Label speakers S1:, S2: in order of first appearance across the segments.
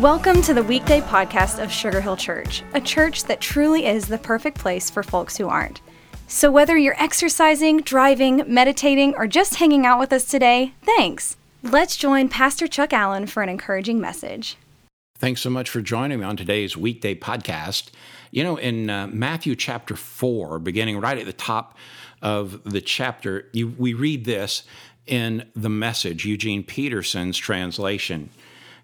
S1: Welcome to the weekday podcast of Sugar Hill Church, a church that truly is the perfect place for folks who aren't. So, whether you're exercising, driving, meditating, or just hanging out with us today, thanks. Let's join Pastor Chuck Allen for an encouraging message.
S2: Thanks so much for joining me on today's weekday podcast. You know, in uh, Matthew chapter 4, beginning right at the top of the chapter, you, we read this in the message, Eugene Peterson's translation.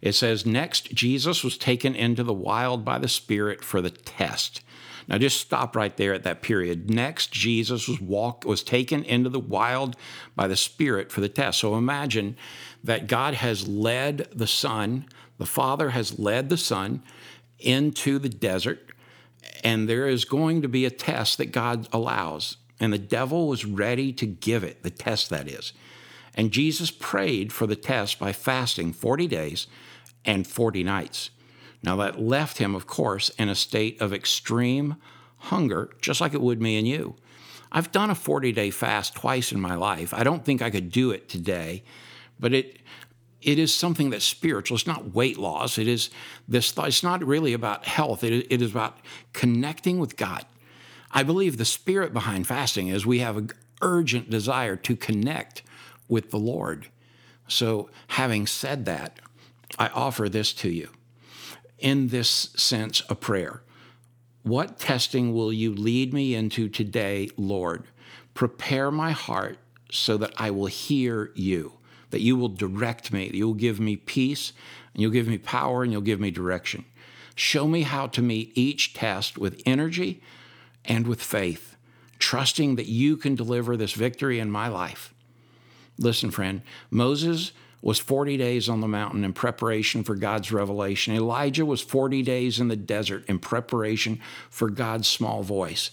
S2: It says, Next, Jesus was taken into the wild by the Spirit for the test. Now just stop right there at that period. Next, Jesus was walk was taken into the wild by the Spirit for the test. So imagine that God has led the Son, the Father has led the Son into the desert, and there is going to be a test that God allows. And the devil was ready to give it, the test that is. And Jesus prayed for the test by fasting 40 days and 40 nights. Now, that left him, of course, in a state of extreme hunger, just like it would me and you. I've done a 40 day fast twice in my life. I don't think I could do it today, but it, it is something that's spiritual. It's not weight loss. It is this. It's not really about health. It, it is about connecting with God. I believe the spirit behind fasting is we have an urgent desire to connect with the Lord. So, having said that, I offer this to you. In this sense, a prayer. What testing will you lead me into today, Lord? Prepare my heart so that I will hear you, that you will direct me, you'll give me peace, and you'll give me power, and you'll give me direction. Show me how to meet each test with energy and with faith, trusting that you can deliver this victory in my life. Listen, friend, Moses was 40 days on the mountain in preparation for God's revelation. Elijah was 40 days in the desert in preparation for God's small voice.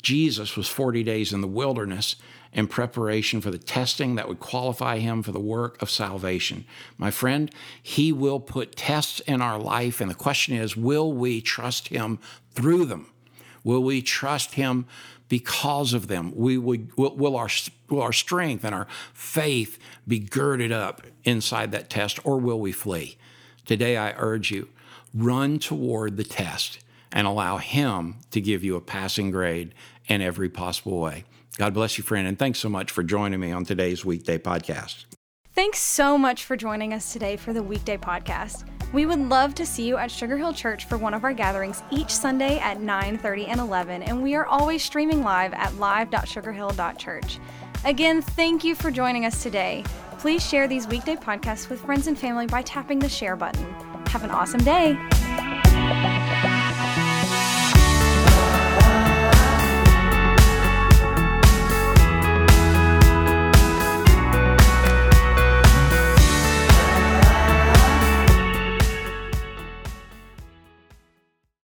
S2: Jesus was 40 days in the wilderness in preparation for the testing that would qualify him for the work of salvation. My friend, he will put tests in our life, and the question is will we trust him through them? Will we trust him because of them? We, will, will, our, will our strength and our faith be girded up inside that test, or will we flee? Today, I urge you run toward the test and allow Him to give you a passing grade in every possible way. God bless you, friend, and thanks so much for joining me on today's weekday podcast.
S1: Thanks so much for joining us today for the weekday podcast. We would love to see you at Sugar Hill Church for one of our gatherings each Sunday at 9:30 and 11, and we are always streaming live at live.sugarhill.church. Again, thank you for joining us today. Please share these weekday podcasts with friends and family by tapping the share button. Have an awesome day.